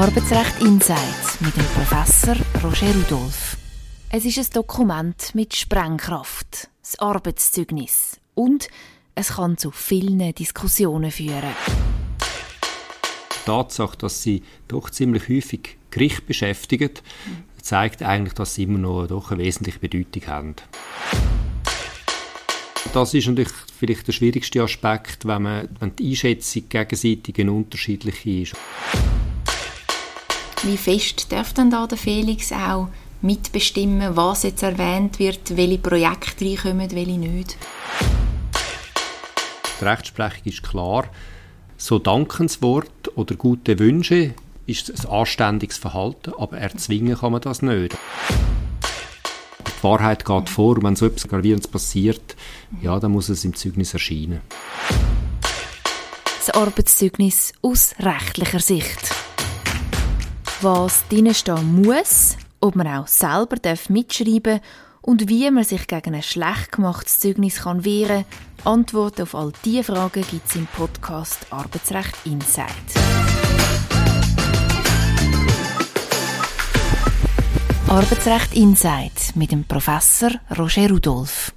Arbeitsrecht Insight mit dem Professor Roger Rudolph. Es ist ein Dokument mit Sprengkraft, das Arbeitszeugnis. Und es kann zu vielen Diskussionen führen. Die Tatsache, dass sie doch ziemlich häufig Gericht beschäftigen, zeigt eigentlich, dass sie immer noch doch eine wesentliche Bedeutung haben. Das ist natürlich vielleicht der schwierigste Aspekt, wenn, man, wenn die Einschätzung gegenseitig eine unterschiedliche ist. Wie fest darf dann da der Felix auch mitbestimmen, was jetzt erwähnt wird, welche Projekte reinkommen, welche nicht? Die Rechtsprechung ist klar. So Dankenswort oder gute Wünsche ist ein anständiges Verhalten, aber erzwingen kann man das nicht. Die Wahrheit geht vor, wenn so etwas Gravierendes passiert, ja, dann muss es im Zeugnis erscheinen. Das Arbeitszeugnis aus rechtlicher Sicht was drinstehen muss, ob man auch selber mitschreiben darf und wie man sich gegen ein schlecht gemachtes Zeugnis kann wehren kann. Antworten auf all diese Fragen gibt es im Podcast Arbeitsrecht Insight. Arbeitsrecht Insight mit dem Professor Roger Rudolph.